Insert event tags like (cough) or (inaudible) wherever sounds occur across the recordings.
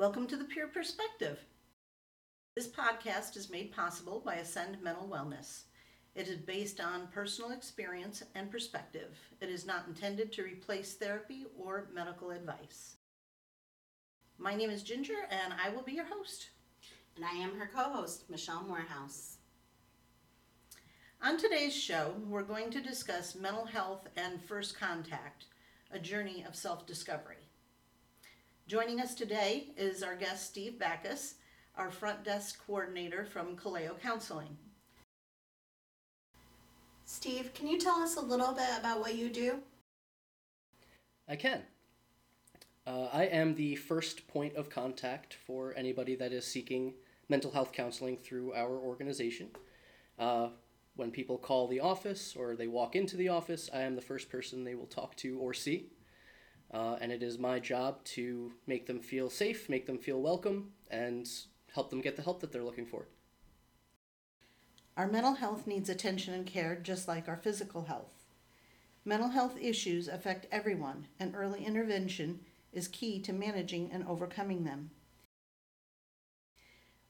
Welcome to the Pure Perspective. This podcast is made possible by Ascend Mental Wellness. It is based on personal experience and perspective. It is not intended to replace therapy or medical advice. My name is Ginger, and I will be your host. And I am her co host, Michele Morehouse. On today's show, we're going to discuss mental health and first contact, a journey of self discovery. Joining us today is our guest, Steve Bacas, our front desk coordinator from Caleo Counseling. Steve, can you tell us a little bit about what you do? I can. Uh, I am the first point of contact for anybody that is seeking mental health counseling through our organization. Uh, when people call the office or they walk into the office, I am the first person they will talk to or see. Uh, and it is my job to make them feel safe, make them feel welcome, and help them get the help that they're looking for. Our mental health needs attention and care just like our physical health. Mental health issues affect everyone, and early intervention is key to managing and overcoming them.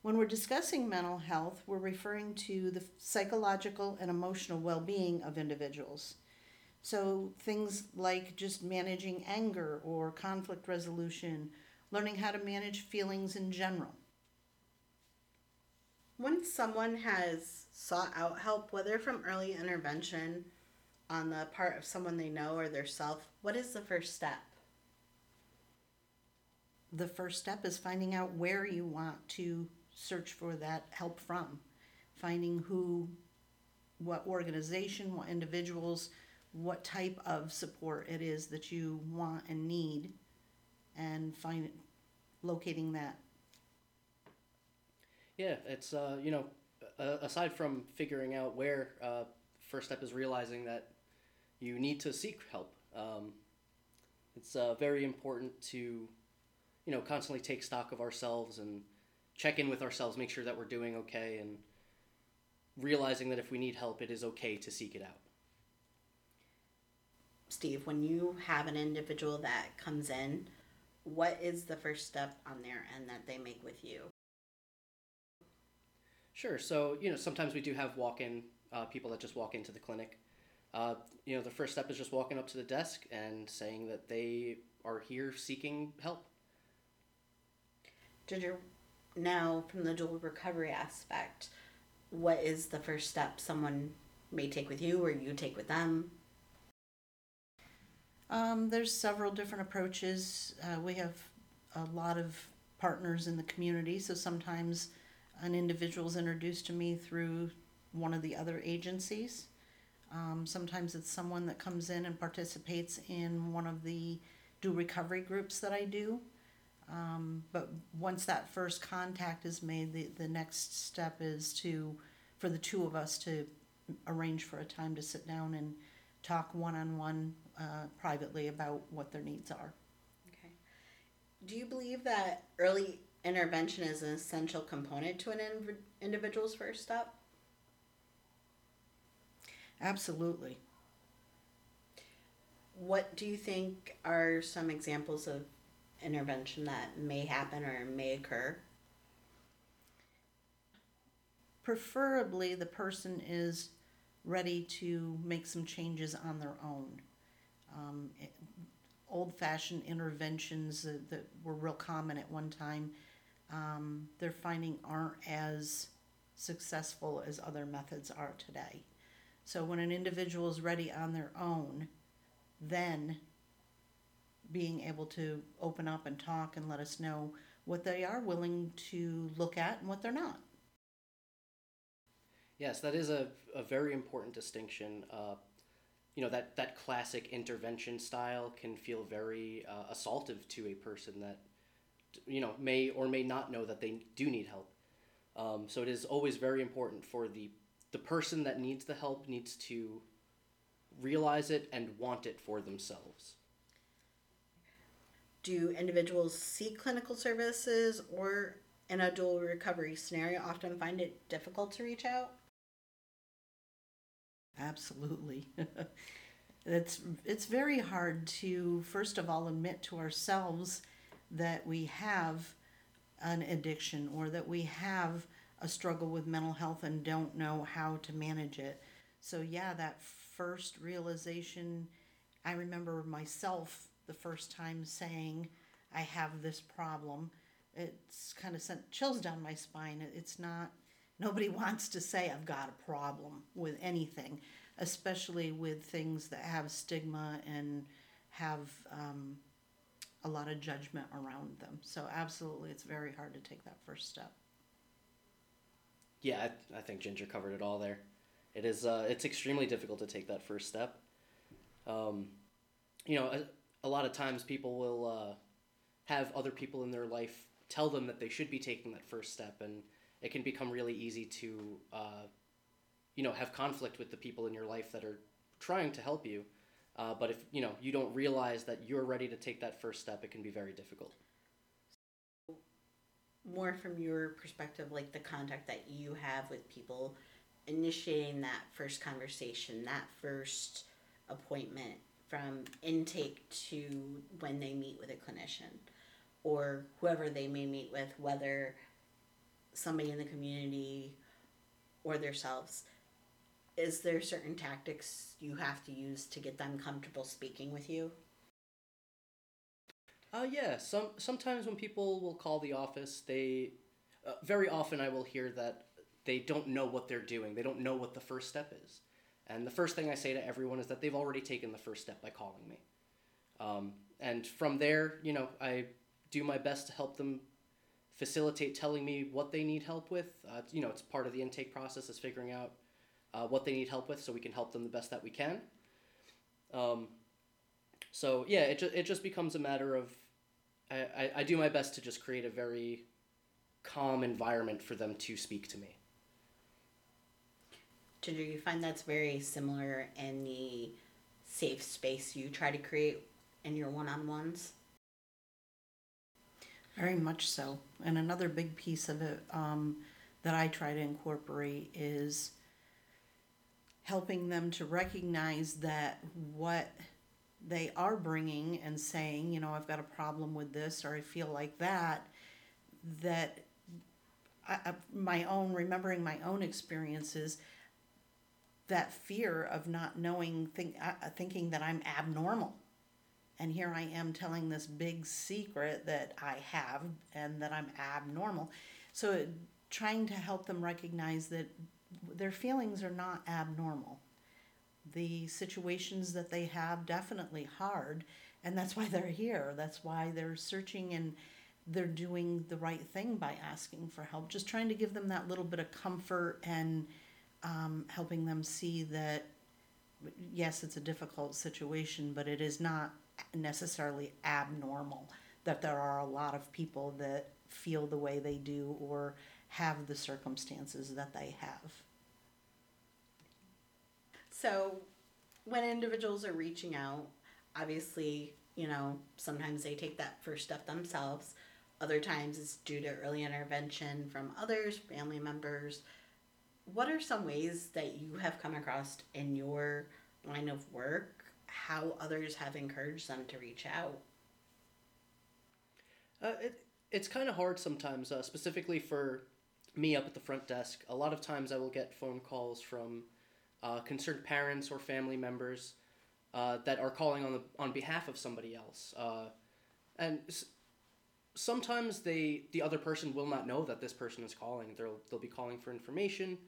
When we're discussing mental health, we're referring to the psychological and emotional well being of individuals. So, things like just managing anger or conflict resolution, learning how to manage feelings in general. Once someone has sought out help, whether from early intervention on the part of someone they know or their self, what is the first step? The first step is finding out where you want to search for that help from, finding who, what organization, what individuals, what type of support it is that you want and need, and find locating that. Yeah, it's uh, you know, aside from figuring out where, uh, first step is realizing that you need to seek help. Um, it's uh, very important to, you know, constantly take stock of ourselves and check in with ourselves, make sure that we're doing okay, and realizing that if we need help, it is okay to seek it out. Steve, when you have an individual that comes in, what is the first step on their end that they make with you? Sure. So, you know, sometimes we do have walk in uh, people that just walk into the clinic. Uh, you know, the first step is just walking up to the desk and saying that they are here seeking help. Ginger, now from the dual recovery aspect, what is the first step someone may take with you or you take with them? Um, there's several different approaches. Uh, we have a lot of partners in the community, so sometimes an individual is introduced to me through one of the other agencies. Um, sometimes it's someone that comes in and participates in one of the dual recovery groups that I do. Um, but once that first contact is made, the, the next step is to, for the two of us to arrange for a time to sit down and talk one on one Uh, privately about what their needs are. Okay. Do you believe that early intervention is an essential component to an inv- individual's first step? Absolutely. What do you think are some examples of intervention that may happen or may occur? Preferably, the person is ready to make some changes on their own. Um, Old fashioned interventions that, that were real common at one time, um, they're finding aren't as successful as other methods are today. So, when an individual is ready on their own, then being able to open up and talk and let us know what they are willing to look at and what they're not. Yes, that is a, a very important distinction. Uh, you know, that, that classic intervention style can feel very uh, assaultive to a person that, you know, may or may not know that they do need help. Um, so it is always very important for the, the person that needs the help needs to realize it and want it for themselves. Do individuals seek clinical services or in a dual recovery scenario often find it difficult to reach out? Absolutely. (laughs) it's it's very hard to first of all admit to ourselves that we have an addiction or that we have a struggle with mental health and don't know how to manage it. So, yeah, that first realization, I remember myself the first time saying, I have this problem. It's kind of sent chills down my spine. It's not, nobody wants to say, I've got a problem with anything, especially with things that have stigma and have um, a lot of judgment around them. So, absolutely, it's very hard to take that first step. Yeah, I, I think Ginger covered it all there. It is uh, it's extremely difficult to take that first step. Um, you know, a, a lot of times people will uh, have other people in their life tell them that they should be taking that first step, and it can become really easy to, uh, you know, have conflict with the people in your life that are trying to help you. Uh, but if you know you don't realize that you're ready to take that first step, it can be very difficult. More from your perspective, like the contact that you have with people, initiating that first conversation, that first appointment from intake to when they meet with a clinician or whoever they may meet with, whether somebody in the community or themselves. Is there certain tactics you have to use to get them comfortable speaking with you? Uh, yeah. Some sometimes when people will call the office, they uh, very often I will hear that they don't know what they're doing. They don't know what the first step is, and the first thing I say to everyone is that they've already taken the first step by calling me. Um, and from there, you know, I do my best to help them facilitate telling me what they need help with. Uh, you know, it's part of the intake process is figuring out uh, what they need help with, so we can help them the best that we can. Um, so yeah, it, ju- it just becomes a matter of I, I, I do my best to just create a very calm environment for them to speak to me. Ginger, you find that's very similar in the safe space you try to create in your one on ones? Very much so. And another big piece of it um, that I try to incorporate is helping them to recognize that what they are bringing and saying, you know, I've got a problem with this or I feel like that, that I, my own, remembering my own experiences, that fear of not knowing, think, uh, thinking that I'm abnormal and here I am telling this big secret that I have and that I'm abnormal. So, trying to help them recognize that their feelings are not abnormal. The situations that they have definitely hard, and that's why they're here. That's why they're searching and they're doing the right thing by asking for help. Just trying to give them that little bit of comfort and um, helping them see that yes, it's a difficult situation, but it is not necessarily abnormal that there are a lot of people that feel the way they do or have the circumstances that they have. So, when individuals are reaching out, obviously, you know, sometimes they take that first step themselves. Other times it's due to early intervention from others, family members. What are some ways that you have come across in your line of work how others have encouraged them to reach out? Uh, it, it's kind of hard sometimes, uh, specifically for me up at the front desk. A lot of times I will get phone calls from uh, concerned parents or family members uh, that are calling on the on behalf of somebody else, uh, and s- sometimes they the other person will not know that this person is calling. They'll they'll be calling for information.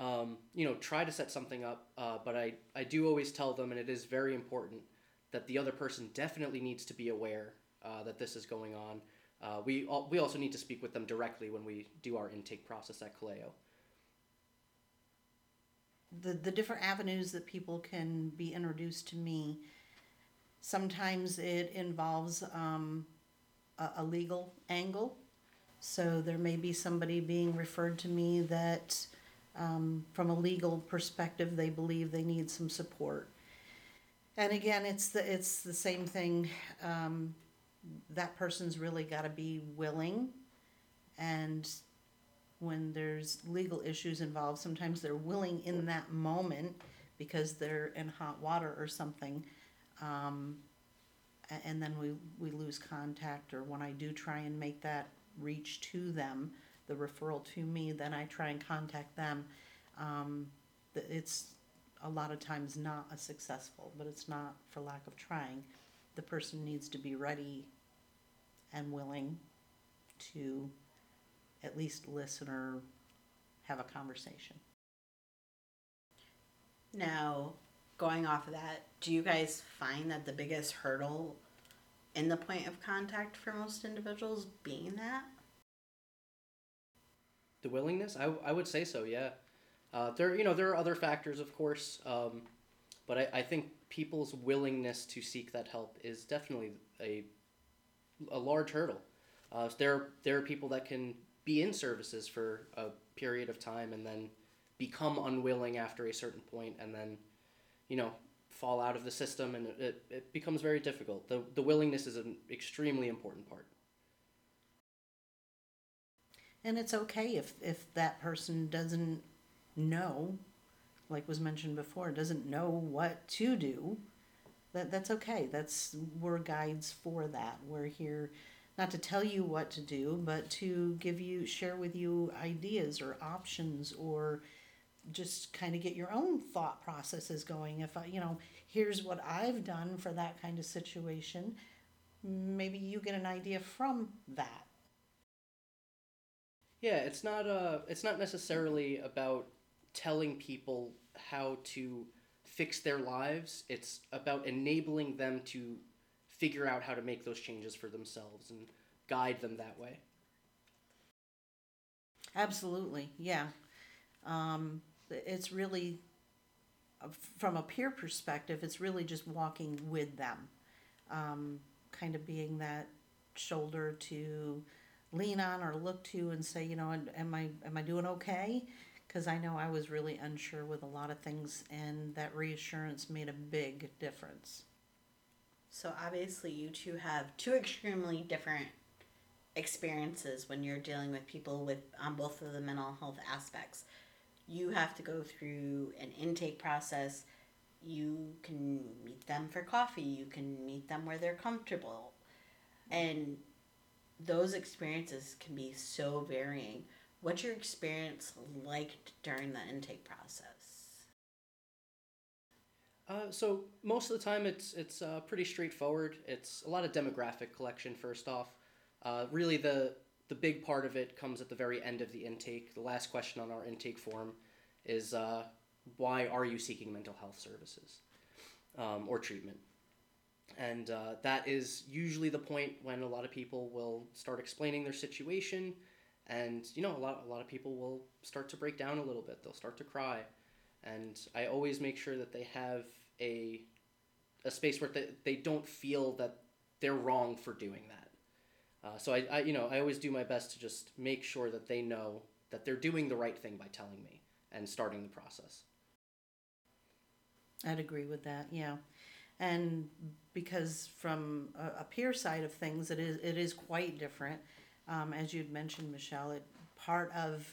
Um, you know, try to set something up, uh, but I I do always tell them, and it is very important that the other person definitely needs to be aware uh, that this is going on. Uh, we al- we also need to speak with them directly when we do our intake process at Caleo. The, the different avenues that people can be introduced to me. Sometimes it involves um, a, a legal angle. So there may be somebody being referred to me that, um, from a legal perspective, they believe they need some support. And again, it's the it's the same thing. Um, that person's really got to be willing, and when there's legal issues involved, sometimes they're willing in that moment because they're in hot water or something. Um, and then we, we lose contact, or when I do try and make that reach to them, the referral to me, then I try and contact them. Um, it's a lot of times not a successful, but it's not for lack of trying. The person needs to be ready and willing to at least listen or have a conversation. Now, going off of that, do you guys find that the biggest hurdle in the point of contact for most individuals being that? The willingness, I, I would say so. Yeah, uh, there you know there are other factors, of course, um, but I, I think people's willingness to seek that help is definitely a a large hurdle. Uh, there there are people that can be in services for a period of time and then become unwilling after a certain point, and then you know fall out of the system, and it, it becomes very difficult. the The willingness is an extremely important part. And it's okay if, if that person doesn't know, like was mentioned before, doesn't know what to do. That, that's okay. That's, we're guides for that. We're here not to tell you what to do, but to give you, share with you ideas or options or just kind of get your own thought processes going. If I, you know, here's what I've done for that kind of situation, maybe you get an idea from that. Yeah, it's not uh it's not necessarily about telling people how to fix their lives. It's about enabling them to figure out how to make those changes for themselves and guide them that way. Absolutely, yeah. Um, it's really, uh, from a peer perspective, it's really just walking with them, um, kind of being that shoulder to lean on or look to and say, you know, am I am I doing okay? Because I know I was really unsure with a lot of things, and that reassurance made a big difference. So obviously, you two have two extremely different experiences when you're dealing with people with on both of the mental health aspects. You have to go through an intake process. You can meet them for coffee. You can meet them where they're comfortable, and those experiences can be so varying. What's your experience like during the intake process? Uh, so most of the time, it's it's uh, pretty straightforward. It's a lot of demographic collection. First off, uh, really the the big part of it comes at the very end of the intake. The last question on our intake form is uh, why are you seeking mental health services um, or treatment? And uh, that is usually the point when a lot of people will start explaining their situation, and you know a lot a lot of people will start to break down a little bit. They'll start to cry, and I always make sure that they have a a space where they, they don't feel that they're wrong for doing that. Uh, so I, I, you know, I always do my best to just make sure that they know that they're doing the right thing by telling me and starting the process. I'd agree with that. Yeah, and because from a, a peer side of things, it is it is quite different. Um, as you'd mentioned, Michele, it part of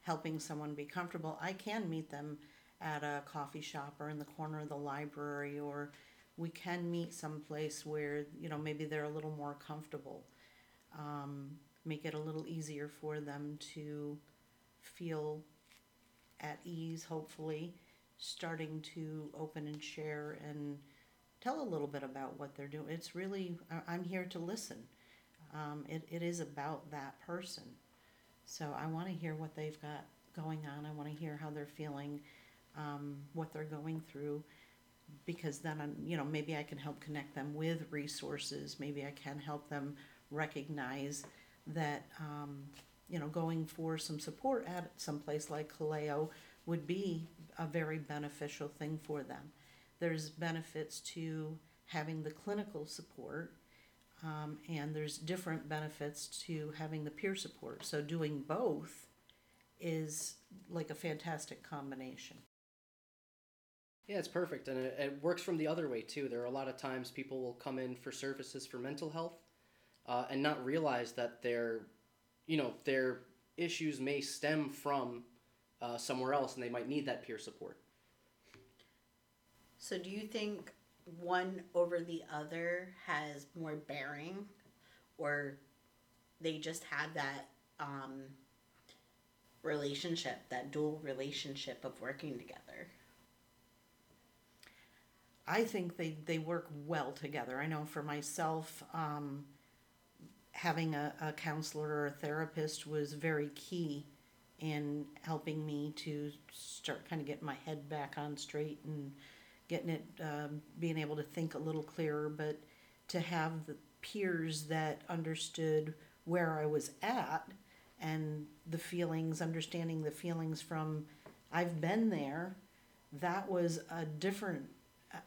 helping someone be comfortable. I can meet them at a coffee shop or in the corner of the library, or we can meet someplace where you know maybe they're a little more comfortable. Um, make it a little easier for them to feel at ease, hopefully, starting to open and share and tell a little bit about what they're doing. It's really, I'm here to listen. Um, it, it is about that person. So I want to hear what they've got going on. I want to hear how they're feeling, um, what they're going through, because then I'm, you know, maybe I can help connect them with resources. Maybe I can help them recognize that, um, you know, going for some support at some place like Caleo would be a very beneficial thing for them. There's benefits to having the clinical support, um, and there's different benefits to having the peer support. So doing both is like a fantastic combination. Yeah, it's perfect, and it, it works from the other way too. There are a lot of times people will come in for services for mental health, uh, and not realize that their, you know, their issues may stem from uh, somewhere else, and they might need that peer support. So, do you think one over the other has more bearing, or they just had that um, relationship, that dual relationship of working together. I think they, they work well together. I know for myself, um, having a, a counselor or a therapist was very key in helping me to start kind of getting my head back on straight and getting it, um, being able to think a little clearer. But to have the peers that understood where I was at and the feelings, understanding the feelings from I've been there, that was a different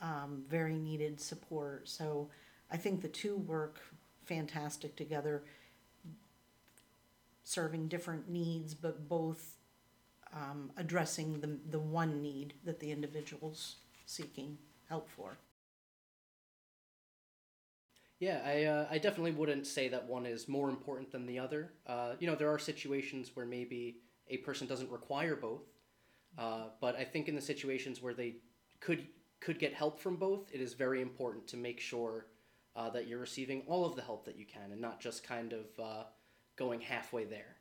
um, very needed support. So I think the two work fantastic together, serving different needs, but both um, addressing the, the one need that the individual's seeking help for. Yeah, I, uh, I definitely wouldn't say that one is more important than the other. Uh, you know, there are situations where maybe a person doesn't require both, uh, but I think in the situations where they could could get help from both, it is very important to make sure uh, that you're receiving all of the help that you can and not just kind of uh, going halfway there.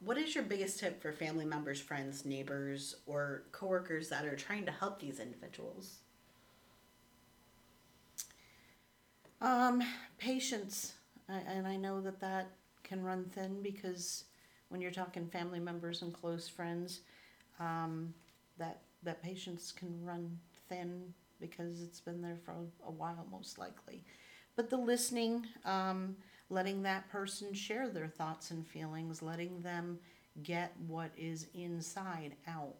What is your biggest tip for family members, friends, neighbors, or coworkers that are trying to help these individuals? Um, patience, I, and I know that that can run thin because when you're talking family members and close friends, um, that that patience can run thin because it's been there for a, while, most likely. But the listening, um, letting that person share their thoughts and feelings, letting them get what is inside out.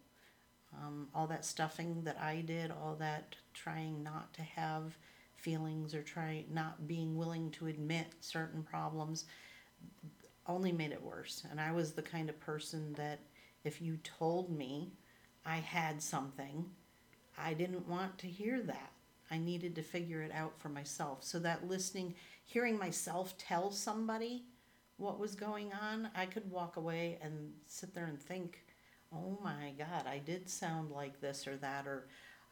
Um, all that stuffing that I did, all that trying not to have feelings or trying not being willing to admit certain problems only made it worse. And I was the kind of person that if you told me I had something, I didn't want to hear that. I needed to figure it out for myself. So that listening, hearing myself tell somebody what was going on, I could walk away and sit there and think, oh my God, I did sound like this or that, or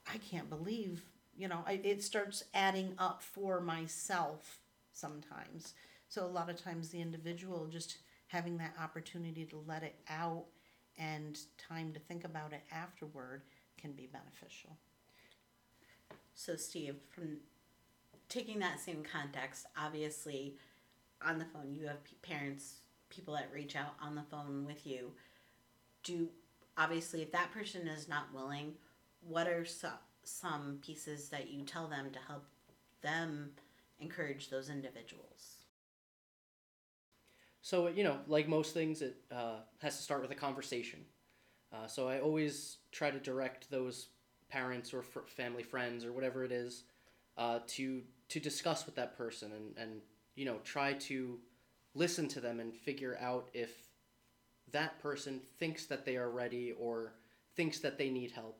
I can't believe, you know, I, it starts adding up for myself sometimes. So a lot of times the individual just having that opportunity to let it out and time to think about it afterward can be beneficial. So, Steve, from taking that same context, obviously on the phone, you have parents, people that reach out on the phone with you. Do obviously, if that person is not willing, what are so, some pieces that you tell them to help them encourage those individuals? So, you know, like most things, it uh, has to start with a conversation. Uh, so I always try to direct those parents or fr- family friends or whatever it is uh, to to discuss with that person and, and you know try to listen to them and figure out if that person thinks that they are ready or thinks that they need help.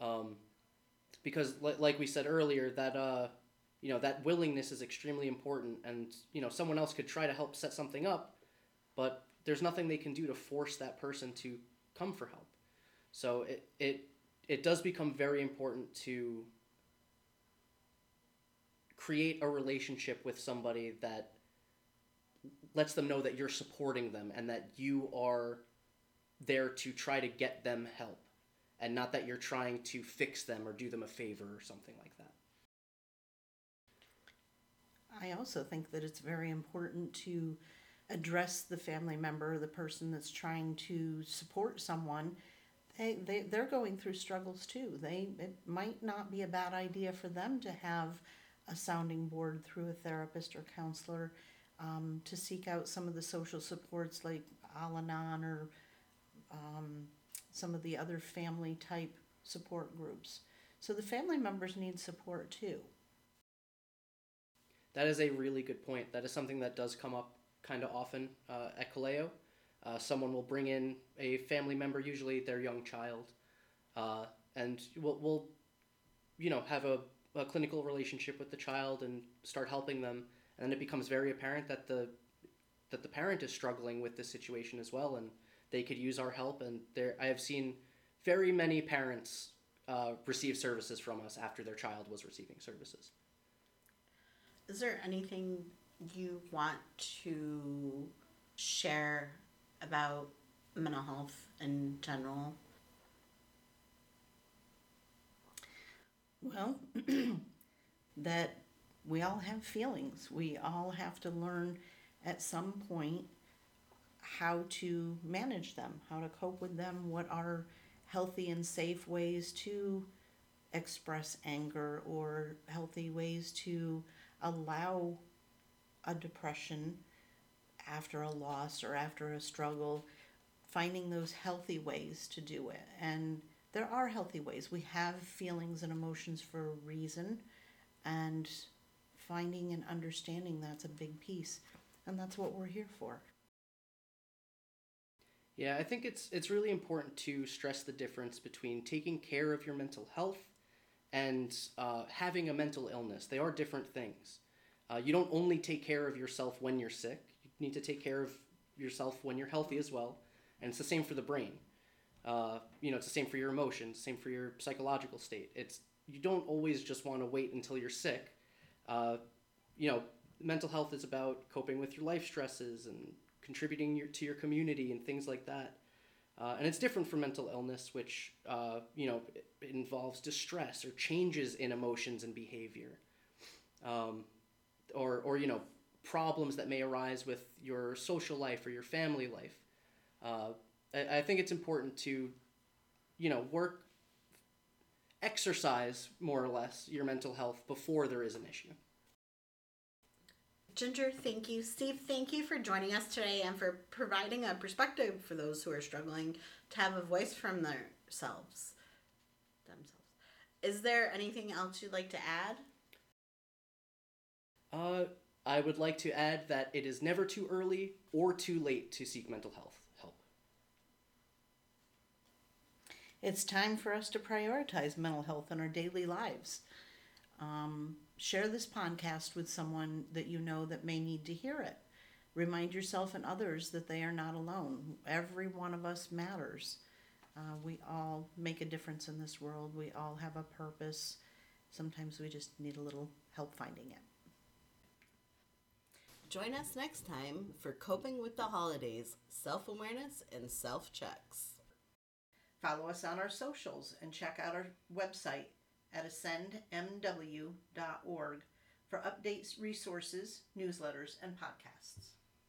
Um, because, li- like we said earlier, that uh, you know that willingness is extremely important and you know someone else could try to help set something up but there's nothing they can do to force that person to come for help so it it it does become very important to create a relationship with somebody that lets them know that you're supporting them and that you are there to try to get them help and not that you're trying to fix them or do them a favor or something like that I also think that it's very important to address the family member, the person that's trying to support someone. They, they, they're going through struggles too. They, it might not be a bad idea for them to have a sounding board through a therapist or counselor um, to seek out some of the social supports like Al Anon or um, some of the other family type support groups. So the family members need support too. That is a really good point. That is something that does come up kind of often uh, at Caleo. Uh, someone will bring in a family member, usually their young child, uh, and we'll, we'll, you know, have a, a clinical relationship with the child and start helping them. And then it becomes very apparent that the that the parent is struggling with this situation as well, and they could use our help. And there, I have seen very many parents uh, receive services from us after their child was receiving services. Is there anything you want to share about mental health in general? Well, (clears throat) that we all have feelings. We all have to learn at some point how to manage them, how to cope with them, what are healthy and safe ways to express anger or healthy ways to allow a depression after a loss or after a struggle, finding those healthy ways to do it. And there are healthy ways. We have feelings and emotions for a reason, and finding and understanding that's a big piece. And that's what we're here for. Yeah, I think it's it's really important to stress the difference between taking care of your mental health and uh, having a mental illness. They are different things. Uh, you don't only take care of yourself when you're sick. Need to take care of yourself when you're healthy as well, and it's the same for the brain. Uh, you know, it's the same for your emotions, same for your psychological state. It's you don't always just want to wait until you're sick. Uh, you know, mental health is about coping with your life stresses and contributing your, to your community and things like that. Uh, and it's different from mental illness, which uh, you know involves distress or changes in emotions and behavior, um, or or you know problems that may arise with your social life or your family life. Uh, I, I think it's important to, you know, work, exercise more or less your mental health before there is an issue. Ginger, thank you. Steve, thank you for joining us today and for providing a perspective for those who are struggling to have a voice from themselves. Themselves. Is there anything else you'd like to add? Uh, I would like to add that it is never too early or too late to seek mental health help. It's time for us to prioritize mental health in our daily lives. Um, share this podcast with someone that you know that may need to hear it. Remind yourself and others that they are not alone. Every one of us matters. Uh, we all make a difference in this world. We all have a purpose. Sometimes we just need a little help finding it. Join us next time for Coping with the Holidays Self Awareness and Self Checks. Follow us on our socials and check out our website at ascendmw.org for updates, resources, newsletters, and podcasts.